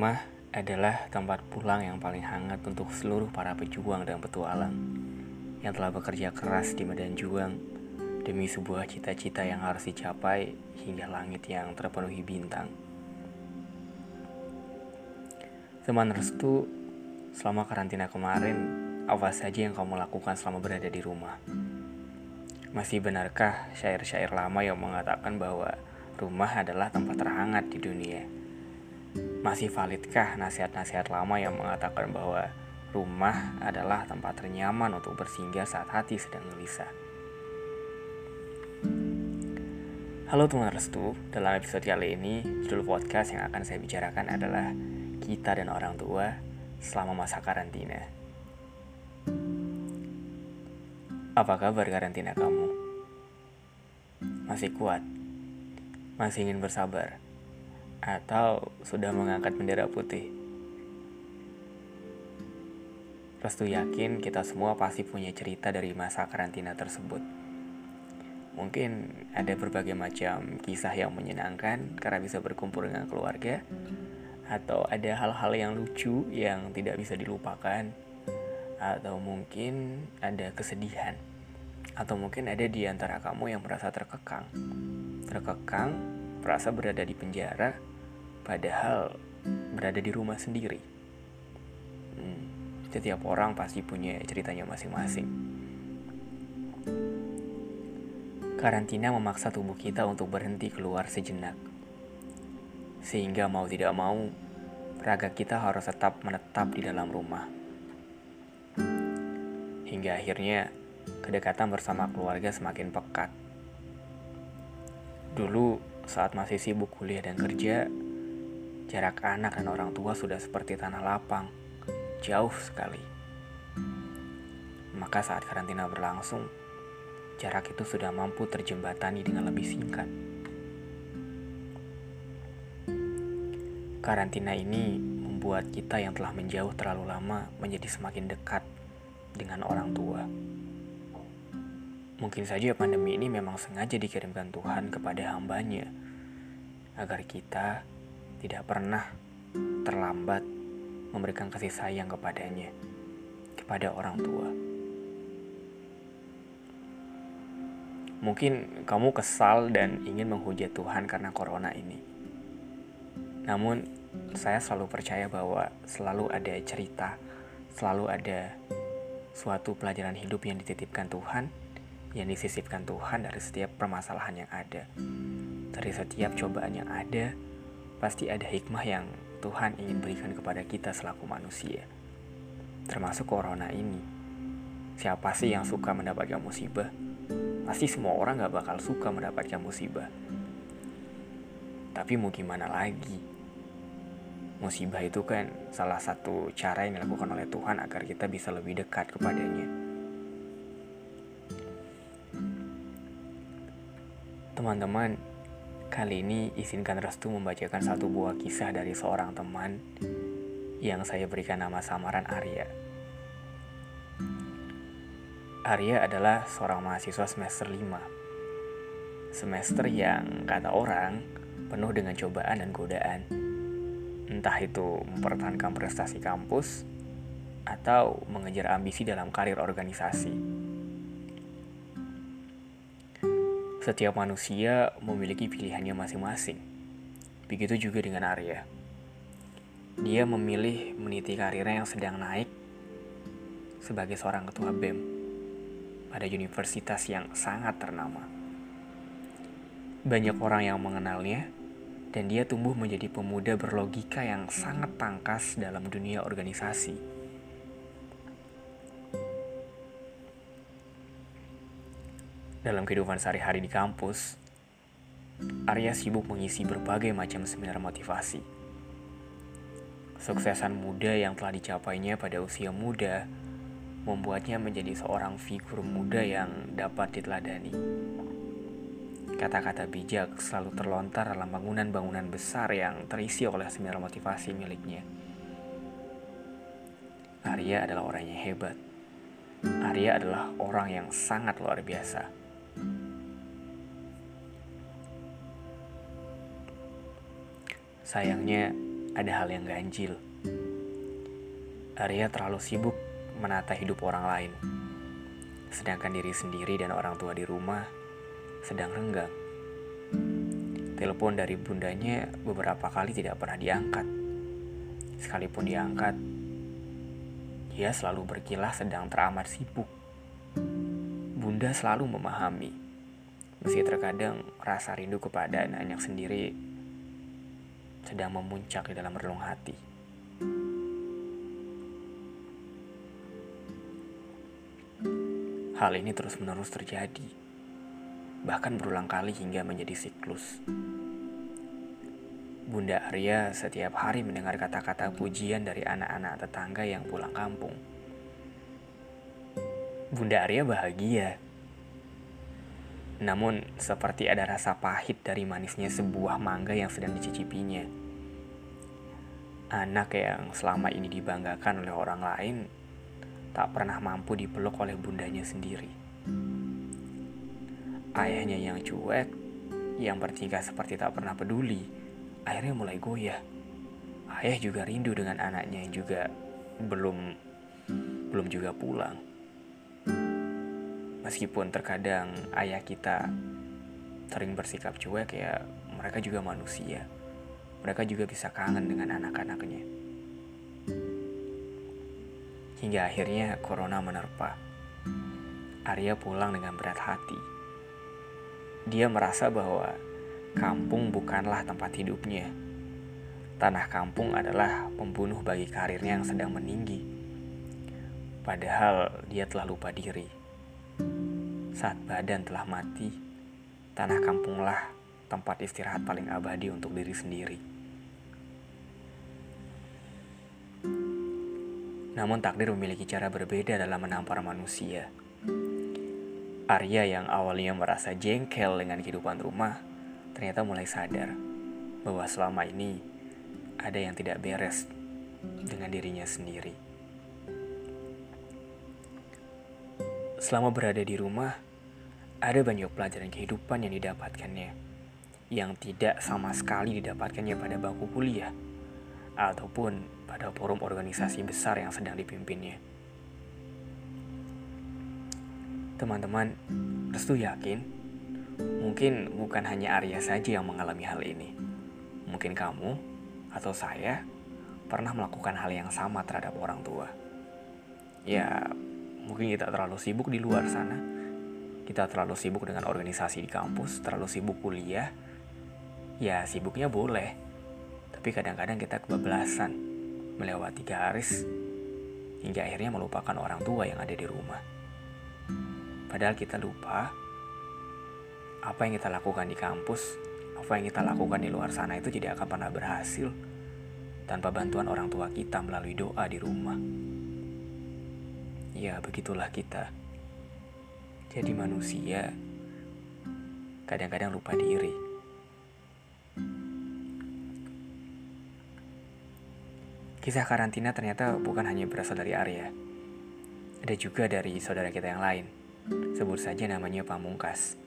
Rumah adalah tempat pulang yang paling hangat untuk seluruh para pejuang dan petualang yang telah bekerja keras di medan juang demi sebuah cita-cita yang harus dicapai hingga langit yang terpenuhi bintang. Teman restu, selama karantina kemarin, apa saja yang kamu lakukan selama berada di rumah? Masih benarkah syair-syair lama yang mengatakan bahwa rumah adalah tempat terhangat di dunia? Masih validkah nasihat-nasihat lama yang mengatakan bahwa rumah adalah tempat ternyaman untuk bersinggah saat hati sedang gelisah? Halo teman restu, dalam episode kali ini judul podcast yang akan saya bicarakan adalah kita dan orang tua selama masa karantina. Apa kabar karantina kamu? Masih kuat? Masih ingin bersabar? Atau sudah mengangkat bendera putih. Restu yakin kita semua pasti punya cerita dari masa karantina tersebut. Mungkin ada berbagai macam kisah yang menyenangkan karena bisa berkumpul dengan keluarga, atau ada hal-hal yang lucu yang tidak bisa dilupakan, atau mungkin ada kesedihan, atau mungkin ada di antara kamu yang merasa terkekang. Terkekang, merasa berada di penjara, padahal berada di rumah sendiri. Hmm, setiap orang pasti punya ceritanya masing-masing. Karantina memaksa tubuh kita untuk berhenti keluar sejenak. Sehingga mau tidak mau, raga kita harus tetap menetap di dalam rumah. Hingga akhirnya, kedekatan bersama keluarga semakin pekat. Dulu, saat masih sibuk kuliah dan kerja, Jarak anak dan orang tua sudah seperti tanah lapang, jauh sekali. Maka saat karantina berlangsung, jarak itu sudah mampu terjembatani dengan lebih singkat. Karantina ini membuat kita yang telah menjauh terlalu lama menjadi semakin dekat dengan orang tua. Mungkin saja pandemi ini memang sengaja dikirimkan Tuhan kepada hambanya, agar kita tidak pernah terlambat memberikan kasih sayang kepadanya, kepada orang tua. Mungkin kamu kesal dan ingin menghujat Tuhan karena corona ini. Namun, saya selalu percaya bahwa selalu ada cerita, selalu ada suatu pelajaran hidup yang dititipkan Tuhan, yang disisipkan Tuhan dari setiap permasalahan yang ada, dari setiap cobaan yang ada, pasti ada hikmah yang Tuhan ingin berikan kepada kita selaku manusia. Termasuk corona ini. Siapa sih yang suka mendapatkan musibah? Pasti semua orang gak bakal suka mendapatkan musibah. Tapi mau gimana lagi? Musibah itu kan salah satu cara yang dilakukan oleh Tuhan agar kita bisa lebih dekat kepadanya. Teman-teman, Kali ini izinkan Restu membacakan satu buah kisah dari seorang teman yang saya berikan nama samaran Arya. Arya adalah seorang mahasiswa semester 5. Semester yang kata orang penuh dengan cobaan dan godaan. Entah itu mempertahankan prestasi kampus atau mengejar ambisi dalam karir organisasi. Setiap manusia memiliki pilihannya masing-masing. Begitu juga dengan Arya. Dia memilih meniti karirnya yang sedang naik sebagai seorang ketua BEM pada universitas yang sangat ternama. Banyak orang yang mengenalnya, dan dia tumbuh menjadi pemuda berlogika yang sangat tangkas dalam dunia organisasi. Dalam kehidupan sehari-hari di kampus, Arya sibuk mengisi berbagai macam seminar motivasi. Suksesan muda yang telah dicapainya pada usia muda membuatnya menjadi seorang figur muda yang dapat diteladani. Kata-kata bijak selalu terlontar dalam bangunan-bangunan besar yang terisi oleh seminar motivasi miliknya. Arya adalah orang yang hebat. Arya adalah orang yang sangat luar biasa. Sayangnya, ada hal yang ganjil. Arya terlalu sibuk menata hidup orang lain, sedangkan diri sendiri dan orang tua di rumah sedang renggang. Telepon dari bundanya beberapa kali tidak pernah diangkat. Sekalipun diangkat, ia selalu berkilah sedang teramat sibuk. Bunda selalu memahami, meski terkadang rasa rindu kepada anaknya sendiri sedang memuncak di dalam relung hati. Hal ini terus-menerus terjadi, bahkan berulang kali hingga menjadi siklus. Bunda Arya setiap hari mendengar kata-kata pujian dari anak-anak tetangga yang pulang kampung. Bunda Arya bahagia. Namun, seperti ada rasa pahit dari manisnya sebuah mangga yang sedang dicicipinya. Anak yang selama ini dibanggakan oleh orang lain tak pernah mampu dipeluk oleh bundanya sendiri. Ayahnya yang cuek, yang bertingkah seperti tak pernah peduli, akhirnya mulai goyah. Ayah juga rindu dengan anaknya yang juga belum belum juga pulang. Meskipun terkadang ayah kita sering bersikap cuek ya, mereka juga manusia. Mereka juga bisa kangen dengan anak-anaknya. Hingga akhirnya corona menerpa. Arya pulang dengan berat hati. Dia merasa bahwa kampung bukanlah tempat hidupnya. Tanah kampung adalah pembunuh bagi karirnya yang sedang meninggi. Padahal dia telah lupa diri. Saat badan telah mati, tanah kampunglah tempat istirahat paling abadi untuk diri sendiri. Namun takdir memiliki cara berbeda dalam menampar manusia. Arya yang awalnya merasa jengkel dengan kehidupan rumah, ternyata mulai sadar bahwa selama ini ada yang tidak beres dengan dirinya sendiri. Selama berada di rumah, ada banyak pelajaran kehidupan yang didapatkannya, yang tidak sama sekali didapatkannya pada bangku kuliah, ataupun pada forum organisasi besar yang sedang dipimpinnya. Teman-teman, restu yakin Mungkin bukan hanya Arya saja yang mengalami hal ini. Mungkin kamu atau saya pernah melakukan hal yang sama terhadap orang tua. Ya, mungkin kita terlalu sibuk di luar sana. Kita terlalu sibuk dengan organisasi di kampus, terlalu sibuk kuliah. Ya, sibuknya boleh. Tapi kadang-kadang kita kebablasan melewati garis hingga akhirnya melupakan orang tua yang ada di rumah. Padahal kita lupa apa yang kita lakukan di kampus, apa yang kita lakukan di luar sana itu tidak akan pernah berhasil tanpa bantuan orang tua kita melalui doa di rumah. Ya, begitulah kita. Jadi manusia kadang-kadang lupa diri. Kisah karantina ternyata bukan hanya berasal dari Arya. Ada juga dari saudara kita yang lain. Sebut saja namanya Pamungkas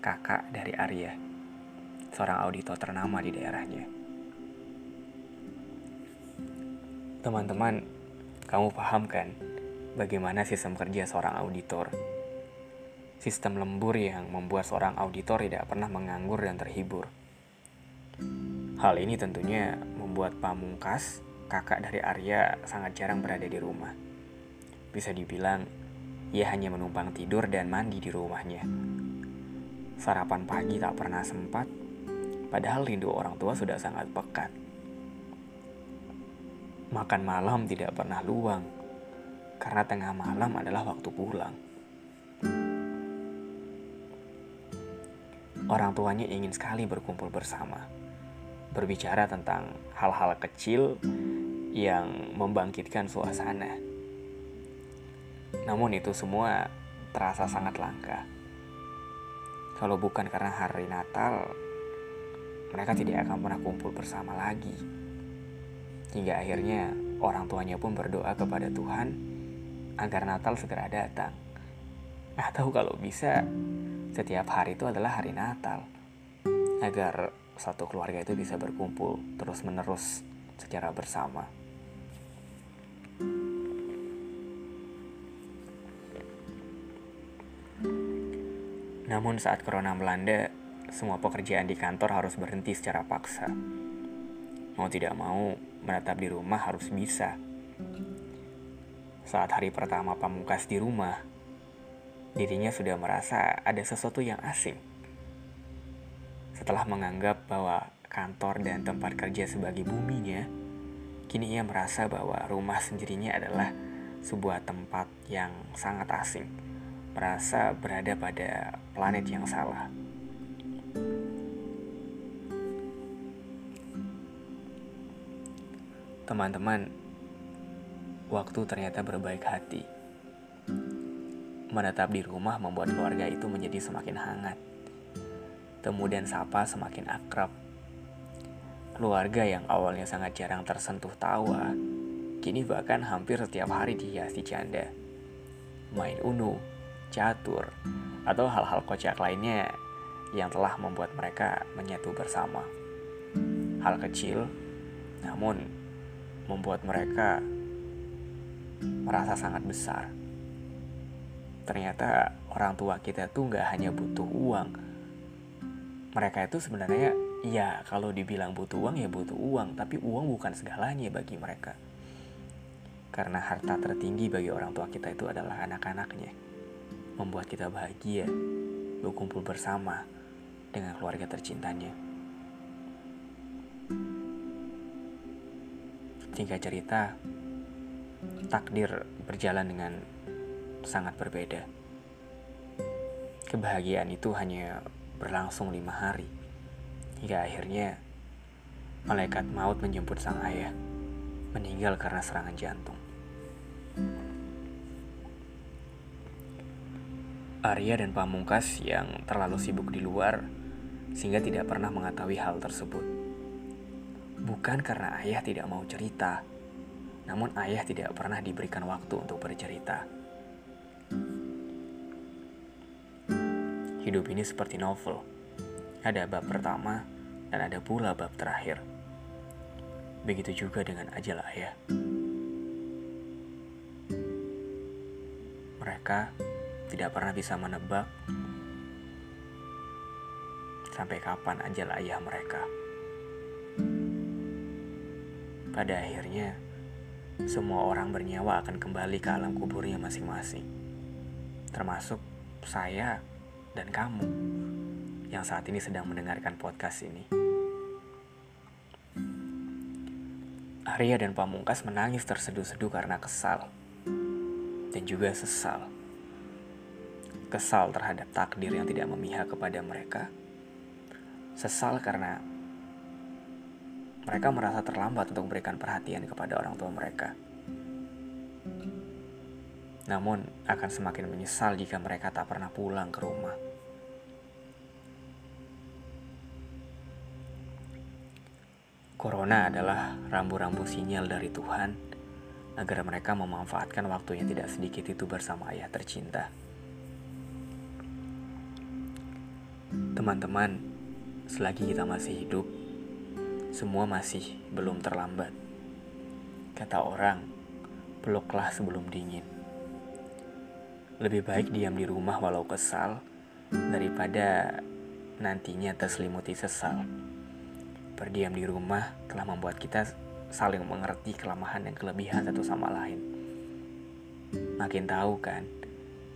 kakak dari Arya, seorang auditor ternama di daerahnya. Teman-teman, kamu paham kan bagaimana sistem kerja seorang auditor? Sistem lembur yang membuat seorang auditor tidak pernah menganggur dan terhibur. Hal ini tentunya membuat Pamungkas, kakak dari Arya, sangat jarang berada di rumah. Bisa dibilang, ia hanya menumpang tidur dan mandi di rumahnya Sarapan pagi tak pernah sempat, padahal rindu orang tua sudah sangat pekat. Makan malam tidak pernah luang, karena tengah malam adalah waktu pulang. Orang tuanya ingin sekali berkumpul bersama, berbicara tentang hal-hal kecil yang membangkitkan suasana. Namun itu semua terasa sangat langka. Kalau bukan karena hari Natal, mereka tidak akan pernah kumpul bersama lagi. Hingga akhirnya orang tuanya pun berdoa kepada Tuhan agar Natal segera datang. Atau kalau bisa, setiap hari itu adalah hari Natal. Agar satu keluarga itu bisa berkumpul terus-menerus secara bersama. Namun saat corona melanda, semua pekerjaan di kantor harus berhenti secara paksa. Mau tidak mau, menetap di rumah harus bisa. Saat hari pertama pamungkas di rumah, dirinya sudah merasa ada sesuatu yang asing. Setelah menganggap bahwa kantor dan tempat kerja sebagai buminya, kini ia merasa bahwa rumah sendirinya adalah sebuah tempat yang sangat asing merasa berada pada planet yang salah. Teman-teman, waktu ternyata berbaik hati. Menetap di rumah membuat keluarga itu menjadi semakin hangat. Temu dan sapa semakin akrab. Keluarga yang awalnya sangat jarang tersentuh tawa, kini bahkan hampir setiap hari dihiasi canda. Main Uno, catur, atau hal-hal kocak lainnya yang telah membuat mereka menyatu bersama. Hal kecil, namun membuat mereka merasa sangat besar. Ternyata orang tua kita tuh nggak hanya butuh uang. Mereka itu sebenarnya, ya kalau dibilang butuh uang ya butuh uang, tapi uang bukan segalanya bagi mereka. Karena harta tertinggi bagi orang tua kita itu adalah anak-anaknya membuat kita bahagia berkumpul bersama dengan keluarga tercintanya. Singkat cerita, takdir berjalan dengan sangat berbeda. Kebahagiaan itu hanya berlangsung lima hari, hingga akhirnya malaikat maut menjemput sang ayah, meninggal karena serangan jantung. Arya dan Pamungkas yang terlalu sibuk di luar sehingga tidak pernah mengetahui hal tersebut. Bukan karena ayah tidak mau cerita, namun ayah tidak pernah diberikan waktu untuk bercerita. Hidup ini seperti novel. Ada bab pertama dan ada pula bab terakhir. Begitu juga dengan ajal ayah. Mereka tidak pernah bisa menebak sampai kapan ajal ayah mereka. Pada akhirnya, semua orang bernyawa akan kembali ke alam kuburnya masing-masing, termasuk saya dan kamu yang saat ini sedang mendengarkan podcast ini. Arya dan Pamungkas menangis terseduh-seduh karena kesal dan juga sesal kesal terhadap takdir yang tidak memihak kepada mereka, sesal karena mereka merasa terlambat untuk memberikan perhatian kepada orang tua mereka. Namun, akan semakin menyesal jika mereka tak pernah pulang ke rumah. Corona adalah rambu-rambu sinyal dari Tuhan agar mereka memanfaatkan waktu yang tidak sedikit itu bersama ayah tercinta. Teman-teman, selagi kita masih hidup, semua masih belum terlambat. Kata orang, peluklah sebelum dingin. Lebih baik diam di rumah walau kesal daripada nantinya terselimuti sesal. Berdiam di rumah telah membuat kita saling mengerti kelemahan dan kelebihan satu sama lain. Makin tahu kan,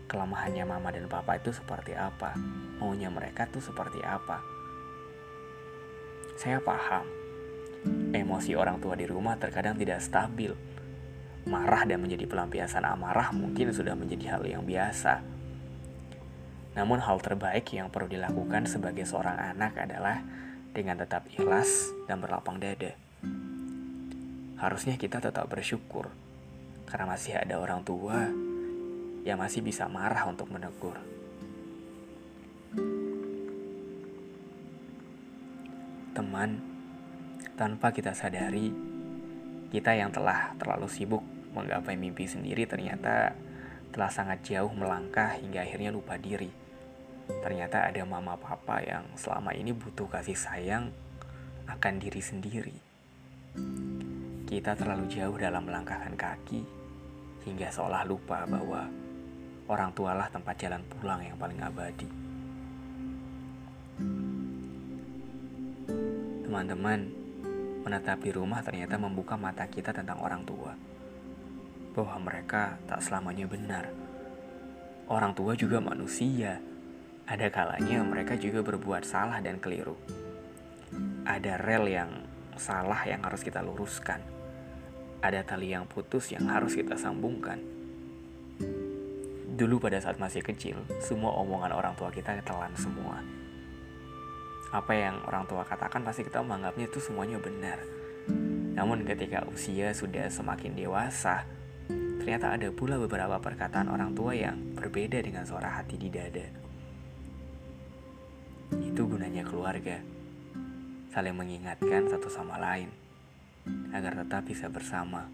kelemahannya mama dan papa itu seperti apa, maunya mereka tuh seperti apa. Saya paham, emosi orang tua di rumah terkadang tidak stabil. Marah dan menjadi pelampiasan amarah mungkin sudah menjadi hal yang biasa. Namun hal terbaik yang perlu dilakukan sebagai seorang anak adalah dengan tetap ikhlas dan berlapang dada. Harusnya kita tetap bersyukur karena masih ada orang tua yang masih bisa marah untuk menegur. Teman, tanpa kita sadari, kita yang telah terlalu sibuk menggapai mimpi sendiri ternyata telah sangat jauh melangkah hingga akhirnya lupa diri. Ternyata ada mama papa yang selama ini butuh kasih sayang akan diri sendiri. kita terlalu jauh dalam melangkahkan kaki hingga seolah lupa bahwa orang tualah tempat jalan pulang yang paling abadi. Teman-teman, menetap di rumah ternyata membuka mata kita tentang orang tua. Bahwa mereka tak selamanya benar. Orang tua juga manusia. Ada kalanya mereka juga berbuat salah dan keliru. Ada rel yang salah yang harus kita luruskan. Ada tali yang putus yang harus kita sambungkan. Dulu pada saat masih kecil, semua omongan orang tua kita telan semua. Apa yang orang tua katakan pasti kita menganggapnya itu semuanya benar. Namun ketika usia sudah semakin dewasa, ternyata ada pula beberapa perkataan orang tua yang berbeda dengan suara hati di dada. Itu gunanya keluarga saling mengingatkan satu sama lain agar tetap bisa bersama.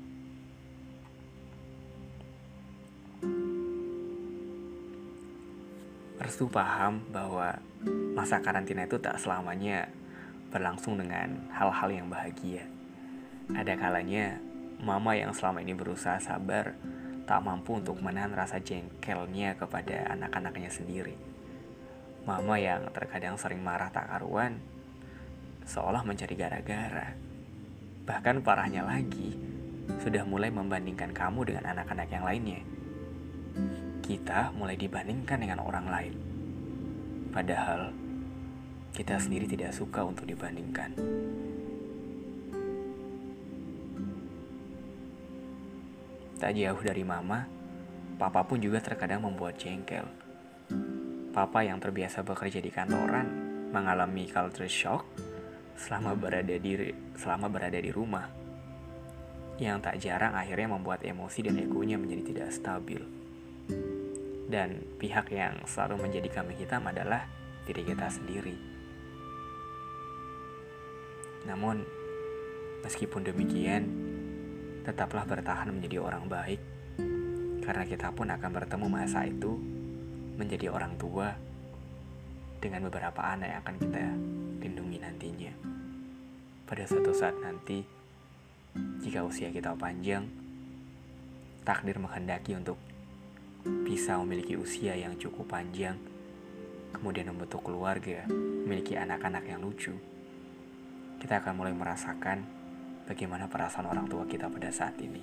Restu paham bahwa masa karantina itu tak selamanya berlangsung dengan hal-hal yang bahagia. Ada kalanya mama yang selama ini berusaha sabar tak mampu untuk menahan rasa jengkelnya kepada anak-anaknya sendiri. Mama yang terkadang sering marah tak karuan seolah mencari gara-gara. Bahkan parahnya lagi, sudah mulai membandingkan kamu dengan anak-anak yang lainnya. Kita mulai dibandingkan dengan orang lain. Padahal, kita sendiri tidak suka untuk dibandingkan. Tak jauh dari mama, papa pun juga terkadang membuat jengkel. Papa yang terbiasa bekerja di kantoran mengalami culture shock selama berada di selama berada di rumah yang tak jarang akhirnya membuat emosi dan egonya menjadi tidak stabil. Dan pihak yang selalu menjadi kambing hitam adalah diri kita sendiri. Namun, meskipun demikian, tetaplah bertahan menjadi orang baik, karena kita pun akan bertemu masa itu menjadi orang tua dengan beberapa anak yang akan kita lindungi nantinya. Pada suatu saat nanti, jika usia kita panjang, takdir menghendaki untuk bisa memiliki usia yang cukup panjang, kemudian membentuk keluarga, memiliki anak-anak yang lucu, kita akan mulai merasakan bagaimana perasaan orang tua kita pada saat ini.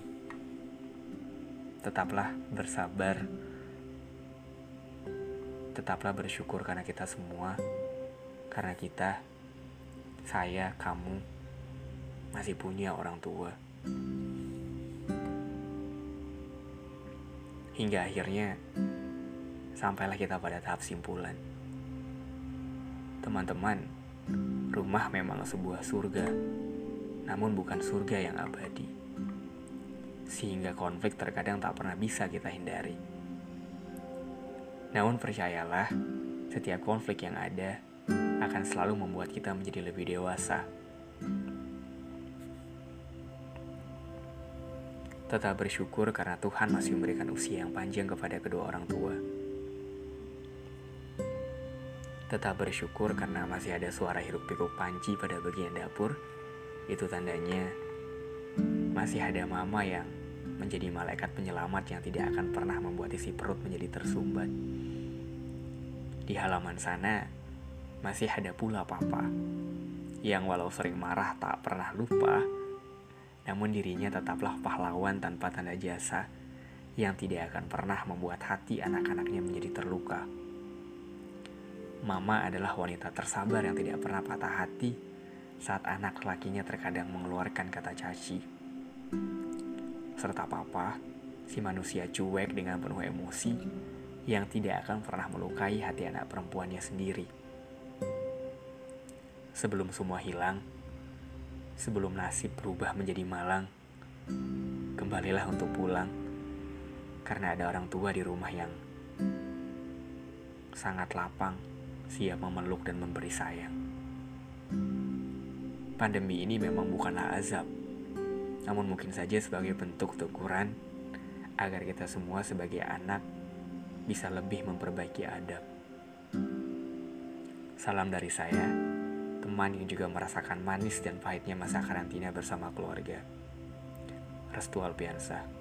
Tetaplah bersabar, tetaplah bersyukur karena kita semua, karena kita, saya, kamu, masih punya orang tua. Hingga akhirnya, sampailah kita pada tahap simpulan. Teman-teman, rumah memang sebuah surga, namun bukan surga yang abadi. Sehingga konflik terkadang tak pernah bisa kita hindari. Namun percayalah, setiap konflik yang ada akan selalu membuat kita menjadi lebih dewasa. Tetap bersyukur karena Tuhan masih memberikan usia yang panjang kepada kedua orang tua. Tetap bersyukur karena masih ada suara hiruk-pikuk panci pada bagian dapur. Itu tandanya masih ada mama yang menjadi malaikat penyelamat yang tidak akan pernah membuat isi perut menjadi tersumbat. Di halaman sana masih ada pula papa yang walau sering marah tak pernah lupa, namun dirinya tetaplah pahlawan tanpa tanda jasa yang tidak akan pernah membuat hati anak-anaknya menjadi terluka. Mama adalah wanita tersabar yang tidak pernah patah hati saat anak lakinya terkadang mengeluarkan kata caci serta papa, si manusia cuek dengan penuh emosi yang tidak akan pernah melukai hati anak perempuannya sendiri. Sebelum semua hilang, sebelum nasib berubah menjadi malang, kembalilah untuk pulang karena ada orang tua di rumah yang sangat lapang, siap memeluk dan memberi sayang. Pandemi ini memang bukanlah azab, namun mungkin saja sebagai bentuk teguran agar kita semua sebagai anak bisa lebih memperbaiki adab. Salam dari saya, teman yang juga merasakan manis dan pahitnya masa karantina bersama keluarga. Restu Alpiansa.